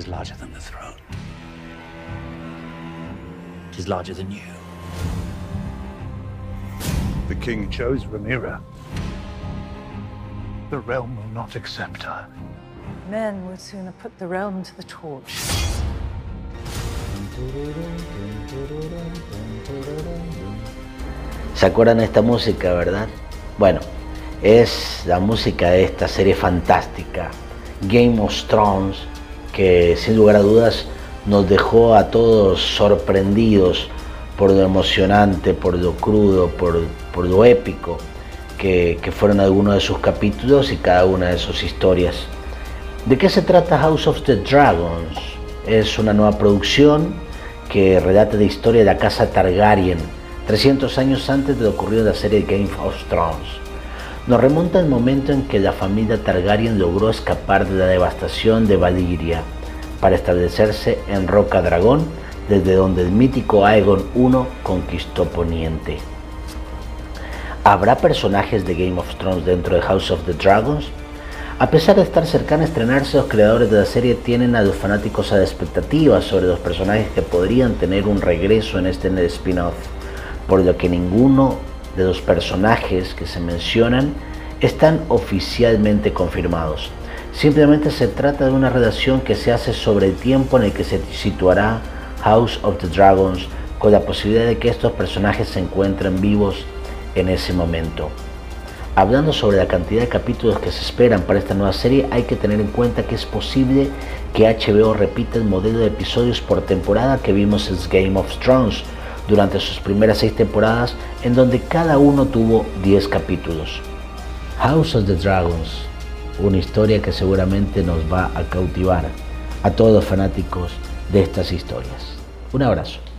is larger than the throne. It is larger than you. The king chose Ramira. The realm will not accept her. Men would sooner put the realm to the torch. ¿Se acuerdan de esta música, verdad? Bueno, es la música de esta serie fantástica, Game of Thrones, que sin lugar a dudas nos dejó a todos sorprendidos por lo emocionante, por lo crudo, por, por lo épico que, que fueron algunos de sus capítulos y cada una de sus historias. ¿De qué se trata House of the Dragons? Es una nueva producción que relata la historia de la casa Targaryen, 300 años antes de lo ocurrido en la serie Game of Thrones. Nos remonta al momento en que la familia Targaryen logró escapar de la devastación de Valyria para establecerse en Roca Dragón, desde donde el mítico Aegon I conquistó Poniente. ¿Habrá personajes de Game of Thrones dentro de House of the Dragons? A pesar de estar cercana a estrenarse, los creadores de la serie tienen a los fanáticos a la expectativa sobre los personajes que podrían tener un regreso en este spin-off, por lo que ninguno de los personajes que se mencionan están oficialmente confirmados. Simplemente se trata de una relación que se hace sobre el tiempo en el que se situará House of the Dragons, con la posibilidad de que estos personajes se encuentren vivos en ese momento. Hablando sobre la cantidad de capítulos que se esperan para esta nueva serie, hay que tener en cuenta que es posible que HBO repita el modelo de episodios por temporada que vimos en Game of Thrones durante sus primeras seis temporadas, en donde cada uno tuvo 10 capítulos. House of the Dragons, una historia que seguramente nos va a cautivar a todos los fanáticos de estas historias. Un abrazo.